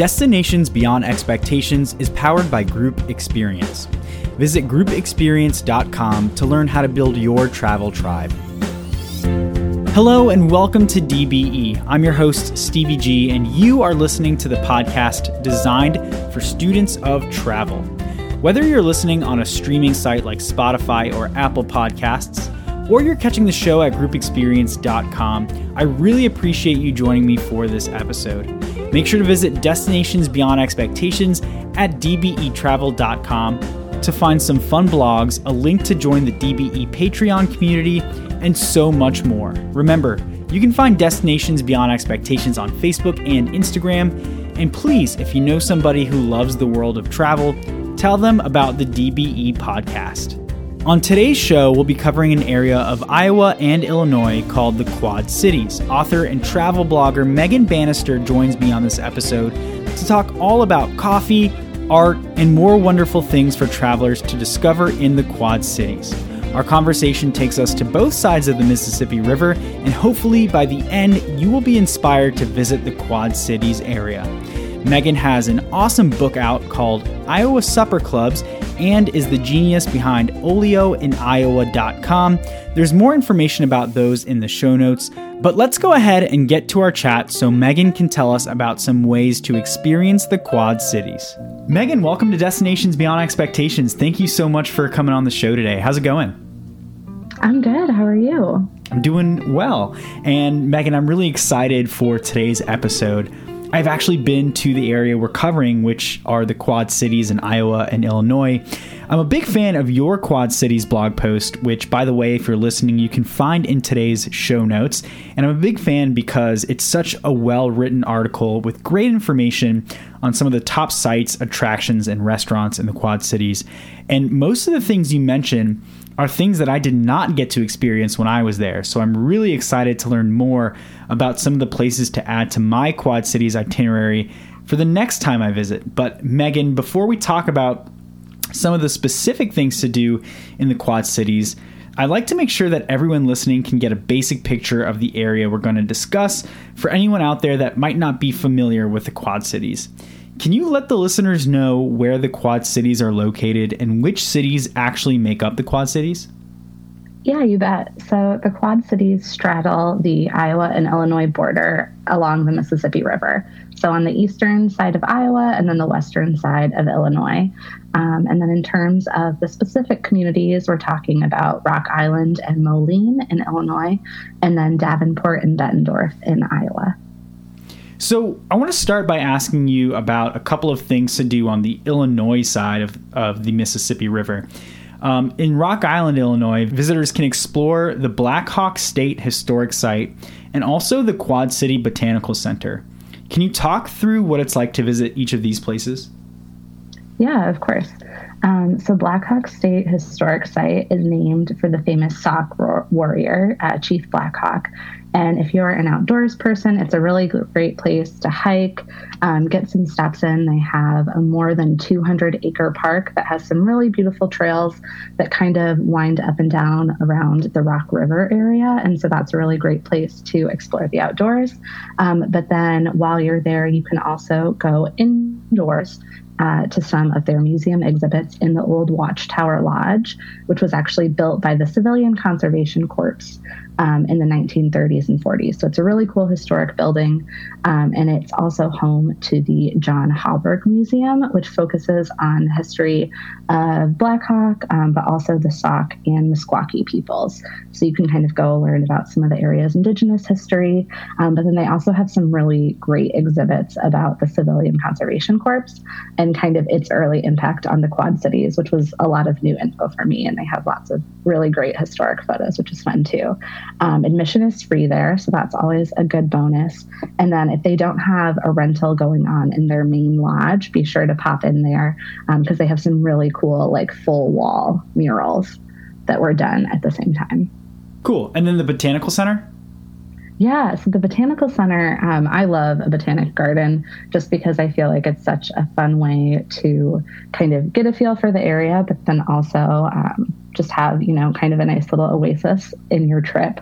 Destinations Beyond Expectations is powered by Group Experience. Visit groupexperience.com to learn how to build your travel tribe. Hello and welcome to DBE. I'm your host, Stevie G, and you are listening to the podcast designed for students of travel. Whether you're listening on a streaming site like Spotify or Apple Podcasts, or you're catching the show at groupexperience.com, I really appreciate you joining me for this episode. Make sure to visit Destinations Beyond Expectations at dbetravel.com to find some fun blogs, a link to join the DBE Patreon community, and so much more. Remember, you can find Destinations Beyond Expectations on Facebook and Instagram. And please, if you know somebody who loves the world of travel, tell them about the DBE podcast. On today's show, we'll be covering an area of Iowa and Illinois called the Quad Cities. Author and travel blogger Megan Bannister joins me on this episode to talk all about coffee, art, and more wonderful things for travelers to discover in the Quad Cities. Our conversation takes us to both sides of the Mississippi River, and hopefully by the end, you will be inspired to visit the Quad Cities area. Megan has an awesome book out called Iowa Supper Clubs and is the genius behind olioiniowa.com. There's more information about those in the show notes, but let's go ahead and get to our chat so Megan can tell us about some ways to experience the Quad Cities. Megan, welcome to Destinations Beyond Expectations. Thank you so much for coming on the show today. How's it going? I'm good. How are you? I'm doing well. And Megan, I'm really excited for today's episode. I've actually been to the area we're covering, which are the Quad Cities in Iowa and Illinois. I'm a big fan of your Quad Cities blog post, which, by the way, if you're listening, you can find in today's show notes. And I'm a big fan because it's such a well written article with great information on some of the top sites, attractions, and restaurants in the Quad Cities. And most of the things you mention are things that I did not get to experience when I was there. So I'm really excited to learn more about some of the places to add to my Quad Cities itinerary for the next time I visit. But Megan, before we talk about some of the specific things to do in the Quad Cities, I'd like to make sure that everyone listening can get a basic picture of the area we're going to discuss for anyone out there that might not be familiar with the Quad Cities. Can you let the listeners know where the Quad Cities are located and which cities actually make up the Quad Cities? Yeah, you bet. So the Quad Cities straddle the Iowa and Illinois border along the Mississippi River. So on the eastern side of Iowa and then the western side of Illinois. Um, and then in terms of the specific communities, we're talking about Rock Island and Moline in Illinois, and then Davenport and Bettendorf in Iowa. So I want to start by asking you about a couple of things to do on the Illinois side of, of the Mississippi River. Um, in Rock Island, Illinois, visitors can explore the Black Hawk State Historic Site and also the Quad City Botanical Center. Can you talk through what it's like to visit each of these places? Yeah, of course. Um, so, Black Hawk State Historic Site is named for the famous Sauk warrior, uh, Chief Black Hawk. And if you're an outdoors person, it's a really great place to hike, um, get some steps in. They have a more than 200 acre park that has some really beautiful trails that kind of wind up and down around the Rock River area. And so that's a really great place to explore the outdoors. Um, but then while you're there, you can also go indoors uh, to some of their museum exhibits in the old Watchtower Lodge, which was actually built by the Civilian Conservation Corps um, in the 1930s and 40s. So it's a really cool historic building. Um, and it's also home to the John Hauberg Museum, which focuses on the history of Black Hawk, um, but also the Sauk and Meskwaki peoples. So you can kind of go learn about some of the area's indigenous history. Um, but then they also have some really great exhibits about the Civilian Conservation Corps and kind of its early impact on the Quad Cities, which was a lot of new info for me. And they have lots of really great historic photos, which is fun too. Um, admission is free there, so that's always a good bonus. And then if they don't have a rental going on in their main lodge, be sure to pop in there because um, they have some really cool, like full wall murals that were done at the same time. Cool. And then the Botanical Center? Yeah, so the Botanical Center, um, I love a botanic garden just because I feel like it's such a fun way to kind of get a feel for the area, but then also um, just have, you know, kind of a nice little oasis in your trip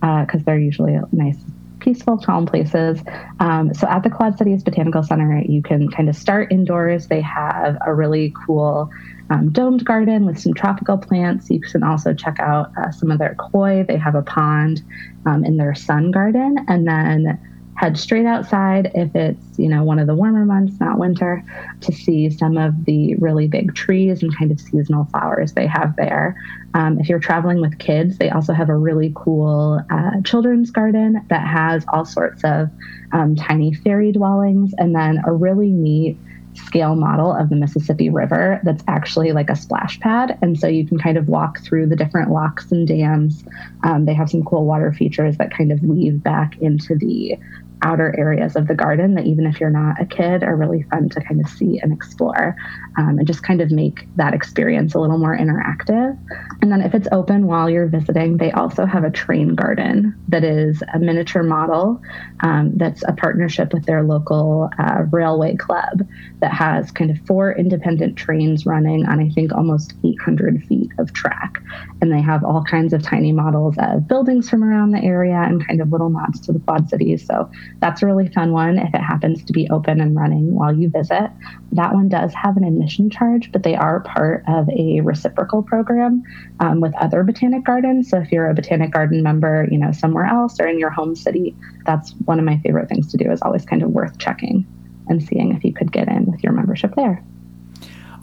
because uh, they're usually nice peaceful, calm places. Um, so at the Quad Cities Botanical Center, you can kind of start indoors. They have a really cool um, domed garden with some tropical plants. You can also check out uh, some of their koi. They have a pond um, in their sun garden, and then head straight outside if it's you know one of the warmer months not winter to see some of the really big trees and kind of seasonal flowers they have there um, if you're traveling with kids they also have a really cool uh, children's garden that has all sorts of um, tiny fairy dwellings and then a really neat scale model of the Mississippi River that's actually like a splash pad. And so you can kind of walk through the different locks and dams. Um, they have some cool water features that kind of weave back into the outer areas of the garden that even if you're not a kid are really fun to kind of see and explore um, and just kind of make that experience a little more interactive. And then if it's open while you're visiting they also have a train garden that is a miniature model um, that's a partnership with their local uh, railway club that has kind of four independent trains running on i think almost 800 feet of track. And they have all kinds of tiny models of buildings from around the area and kind of little nods to the quad cities. So that's a really fun one if it happens to be open and running while you visit. That one does have an admission charge, but they are part of a reciprocal program um, with other botanic gardens. So if you're a botanic garden member, you know, somewhere else or in your home city, that's one of my favorite things to do is always kind of worth checking and seeing if you could get in with your membership there.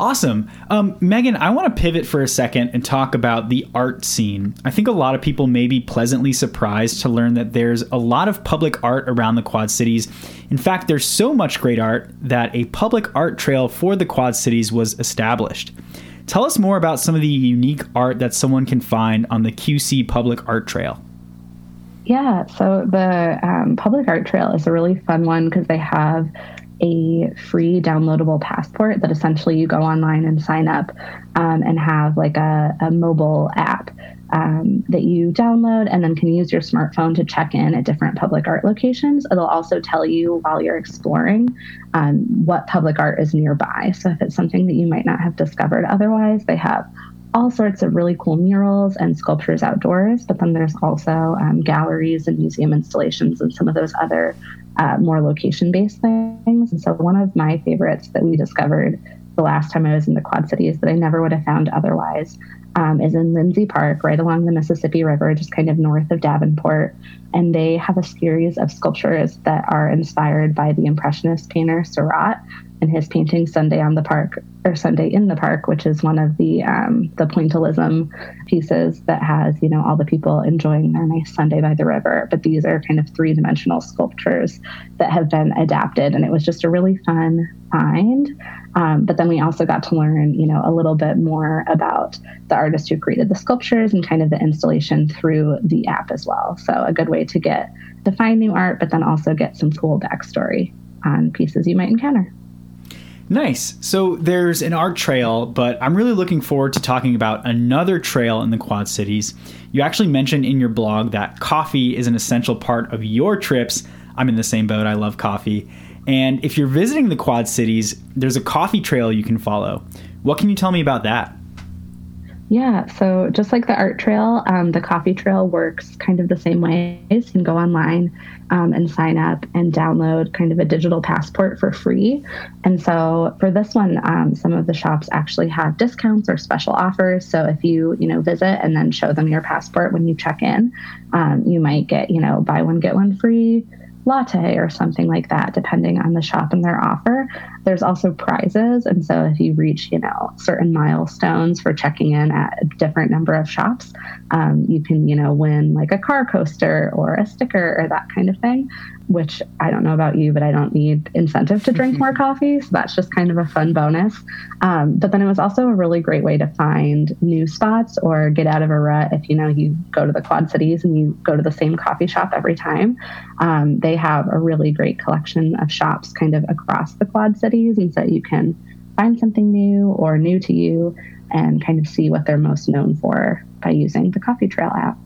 Awesome. Um, Megan, I want to pivot for a second and talk about the art scene. I think a lot of people may be pleasantly surprised to learn that there's a lot of public art around the Quad Cities. In fact, there's so much great art that a public art trail for the Quad Cities was established. Tell us more about some of the unique art that someone can find on the QC Public Art Trail. Yeah, so the um, Public Art Trail is a really fun one because they have a free downloadable passport that essentially you go online and sign up um, and have like a, a mobile app um, that you download and then can use your smartphone to check in at different public art locations. It'll also tell you while you're exploring um, what public art is nearby. So if it's something that you might not have discovered otherwise, they have all sorts of really cool murals and sculptures outdoors, but then there's also um, galleries and museum installations and some of those other uh, more location based things. And so, one of my favorites that we discovered the last time I was in the Quad Cities that I never would have found otherwise um, is in Lindsay Park, right along the Mississippi River, just kind of north of Davenport. And they have a series of sculptures that are inspired by the Impressionist painter Seurat and his painting Sunday on the Park or Sunday in the Park, which is one of the um, the pointillism pieces that has you know all the people enjoying their nice Sunday by the river. But these are kind of three dimensional sculptures that have been adapted, and it was just a really fun find. Um, but then we also got to learn you know a little bit more about the artist who created the sculptures and kind of the installation through the app as well. So a good way to get to find new art, but then also get some cool backstory on pieces you might encounter. Nice. So there's an art trail, but I'm really looking forward to talking about another trail in the Quad Cities. You actually mentioned in your blog that coffee is an essential part of your trips. I'm in the same boat. I love coffee. And if you're visiting the Quad Cities, there's a coffee trail you can follow. What can you tell me about that? Yeah, so just like the art trail, um, the coffee trail works kind of the same way. You can go online um, and sign up and download kind of a digital passport for free. And so for this one, um, some of the shops actually have discounts or special offers. So if you you know visit and then show them your passport when you check in, um, you might get you know buy one get one free latte or something like that, depending on the shop and their offer. There's also prizes. And so if you reach, you know, certain milestones for checking in at a different number of shops, um, you can, you know, win like a car coaster or a sticker or that kind of thing which I don't know about you, but I don't need incentive to drink more coffee. So that's just kind of a fun bonus. Um, but then it was also a really great way to find new spots or get out of a rut if you know you go to the Quad Cities and you go to the same coffee shop every time. Um, they have a really great collection of shops kind of across the Quad Cities, and so you can find something new or new to you and kind of see what they're most known for by using the Coffee Trail app.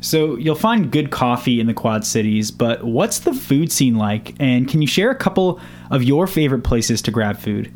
So you'll find good coffee in the Quad Cities, but what's the food scene like? And can you share a couple of your favorite places to grab food?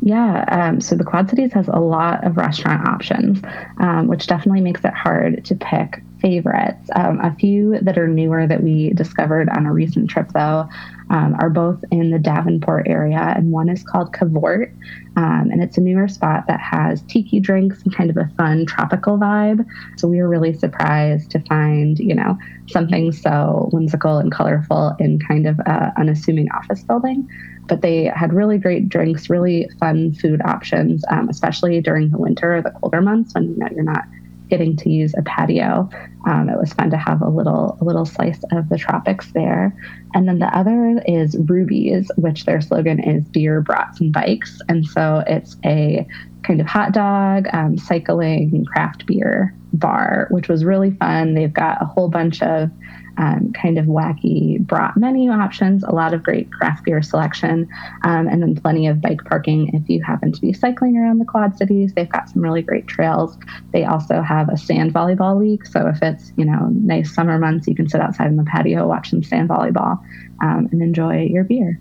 Yeah, um, so the Quad Cities has a lot of restaurant options, um, which definitely makes it hard to pick favorites. Um, a few that are newer that we discovered on a recent trip, though, um, are both in the Davenport area, and one is called Cavort, um, and it's a newer spot that has tiki drinks and kind of a fun tropical vibe. So we were really surprised to find, you know, something so whimsical and colorful in kind of a unassuming office building. But they had really great drinks, really fun food options, um, especially during the winter the colder months when you know you're not getting to use a patio. Um, it was fun to have a little a little slice of the tropics there. And then the other is Ruby's, which their slogan is beer, brats, and bikes. And so it's a kind of hot dog, um, cycling, craft beer bar, which was really fun. They've got a whole bunch of um, kind of wacky brat menu options, a lot of great craft beer selection, um, and then plenty of bike parking if you happen to be cycling around the Quad Cities. They've got some really great trails. They also have a sand volleyball league, so if it's you know nice summer months, you can sit outside in the patio, watch some sand volleyball, um, and enjoy your beer.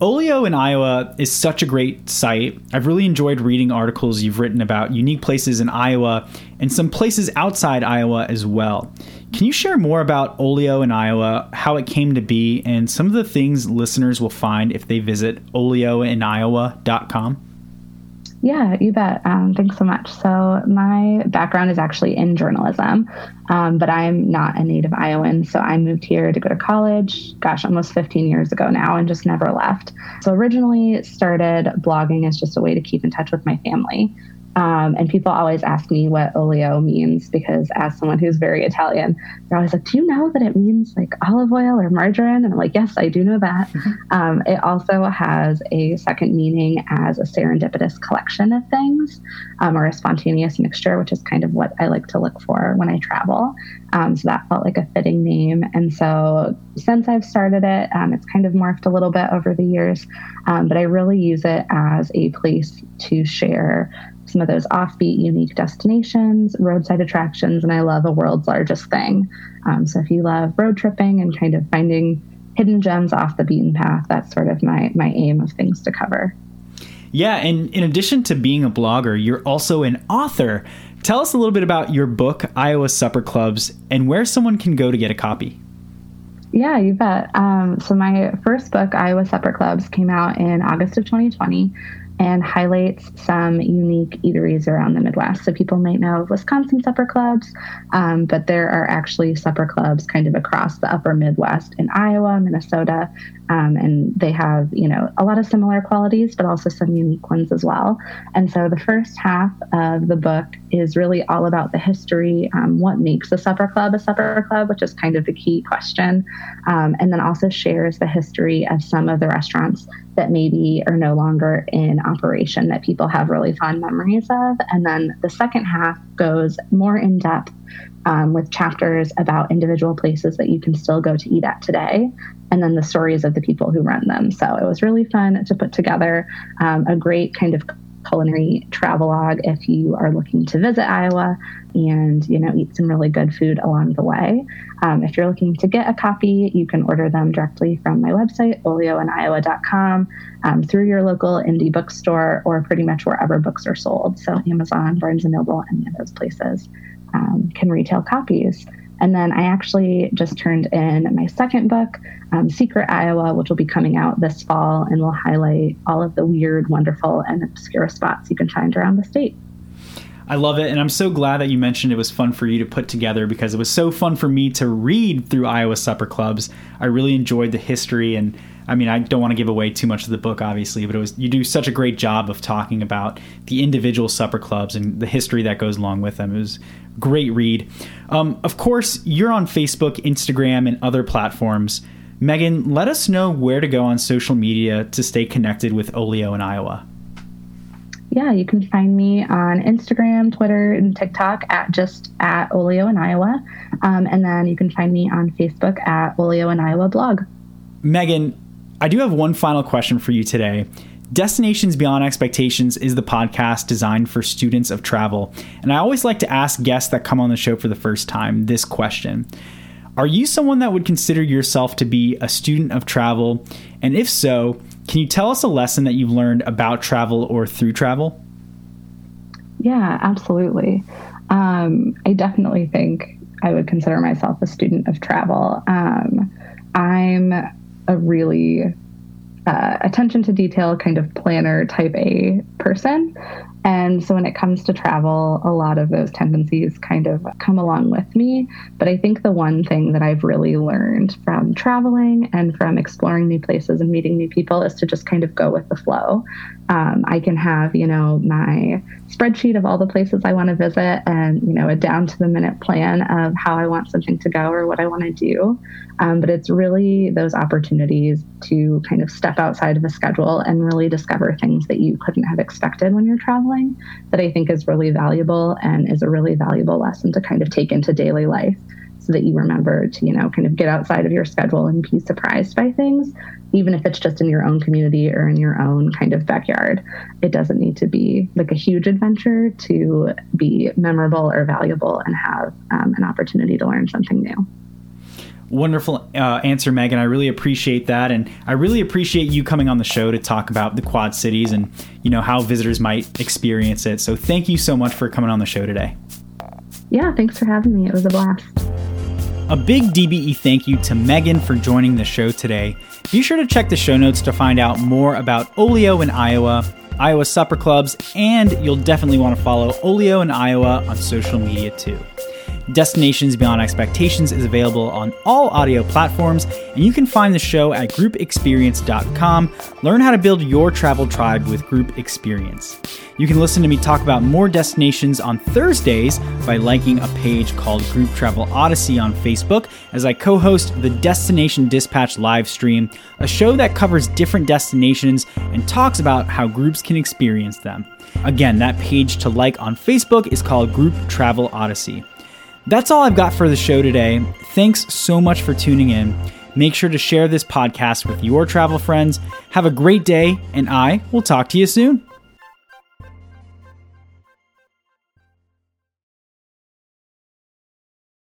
Olio in Iowa is such a great site. I've really enjoyed reading articles you've written about unique places in Iowa and some places outside Iowa as well. Can you share more about Olio in Iowa, how it came to be, and some of the things listeners will find if they visit olioiniowa.com? Yeah, you bet. Um, thanks so much. So, my background is actually in journalism, um, but I'm not a native Iowan. So, I moved here to go to college, gosh, almost 15 years ago now, and just never left. So, originally started blogging as just a way to keep in touch with my family. Um, and people always ask me what olio means because, as someone who's very Italian, they're always like, Do you know that it means like olive oil or margarine? And I'm like, Yes, I do know that. Um, it also has a second meaning as a serendipitous collection of things um, or a spontaneous mixture, which is kind of what I like to look for when I travel. Um, so that felt like a fitting name. And so since I've started it, um, it's kind of morphed a little bit over the years, um, but I really use it as a place to share some of those offbeat, unique destinations, roadside attractions, and I love a world's largest thing. Um, so if you love road tripping and kind of finding hidden gems off the beaten path, that's sort of my my aim of things to cover. Yeah, and in addition to being a blogger, you're also an author. Tell us a little bit about your book, Iowa Supper Clubs, and where someone can go to get a copy. Yeah, you bet. Um, so my first book, Iowa Supper Clubs, came out in August of 2020 and highlights some unique eateries around the Midwest. So people might know of Wisconsin supper clubs, um, but there are actually supper clubs kind of across the upper Midwest in Iowa, Minnesota, um, and they have, you know, a lot of similar qualities, but also some unique ones as well. And so the first half of the book is really all about the history, um, what makes a supper club a supper club, which is kind of the key question, um, and then also shares the history of some of the restaurants that maybe are no longer in operation that people have really fond memories of. And then the second half goes more in depth um, with chapters about individual places that you can still go to eat at today, and then the stories of the people who run them. So it was really fun to put together um, a great kind of culinary travelogue if you are looking to visit Iowa and you know eat some really good food along the way. Um, if you're looking to get a copy, you can order them directly from my website, olioiniowa.com, um, through your local indie bookstore, or pretty much wherever books are sold. So Amazon, Barnes and Noble, any of those places um, can retail copies. And then I actually just turned in my second book, um, Secret Iowa, which will be coming out this fall and will highlight all of the weird, wonderful, and obscure spots you can find around the state. I love it. And I'm so glad that you mentioned it was fun for you to put together because it was so fun for me to read through Iowa Supper Clubs. I really enjoyed the history and I mean, I don't want to give away too much of the book, obviously, but it was you do such a great job of talking about the individual supper clubs and the history that goes along with them. It was great read. Um, of course, you're on Facebook, Instagram, and other platforms. Megan, let us know where to go on social media to stay connected with Olio in Iowa. Yeah, you can find me on Instagram, Twitter, and TikTok at just at Olio in Iowa. Um, and then you can find me on Facebook at Olio in Iowa blog. Megan, I do have one final question for you today. Destinations Beyond Expectations is the podcast designed for students of travel. And I always like to ask guests that come on the show for the first time this question Are you someone that would consider yourself to be a student of travel? And if so, can you tell us a lesson that you've learned about travel or through travel? Yeah, absolutely. Um, I definitely think I would consider myself a student of travel. Um, I'm a really uh, attention to detail kind of planner type A person. And so when it comes to travel, a lot of those tendencies kind of come along with me. But I think the one thing that I've really learned from traveling and from exploring new places and meeting new people is to just kind of go with the flow. Um, I can have, you know, my spreadsheet of all the places I want to visit and, you know, a down to the minute plan of how I want something to go or what I want to do. Um, but it's really those opportunities to kind of step outside of a schedule and really discover things that you couldn't have expected when you're that I think is really valuable and is a really valuable lesson to kind of take into daily life so that you remember to, you know, kind of get outside of your schedule and be surprised by things, even if it's just in your own community or in your own kind of backyard. It doesn't need to be like a huge adventure to be memorable or valuable and have um, an opportunity to learn something new. Wonderful uh, answer, Megan. I really appreciate that, and I really appreciate you coming on the show to talk about the Quad Cities and you know how visitors might experience it. So, thank you so much for coming on the show today. Yeah, thanks for having me. It was a blast. A big DBE thank you to Megan for joining the show today. Be sure to check the show notes to find out more about Olio in Iowa, Iowa Supper Clubs, and you'll definitely want to follow Olio in Iowa on social media too. Destinations Beyond Expectations is available on all audio platforms, and you can find the show at groupexperience.com. Learn how to build your travel tribe with Group Experience. You can listen to me talk about more destinations on Thursdays by liking a page called Group Travel Odyssey on Facebook as I co host the Destination Dispatch live stream, a show that covers different destinations and talks about how groups can experience them. Again, that page to like on Facebook is called Group Travel Odyssey. That's all I've got for the show today. Thanks so much for tuning in. Make sure to share this podcast with your travel friends. Have a great day, and I will talk to you soon.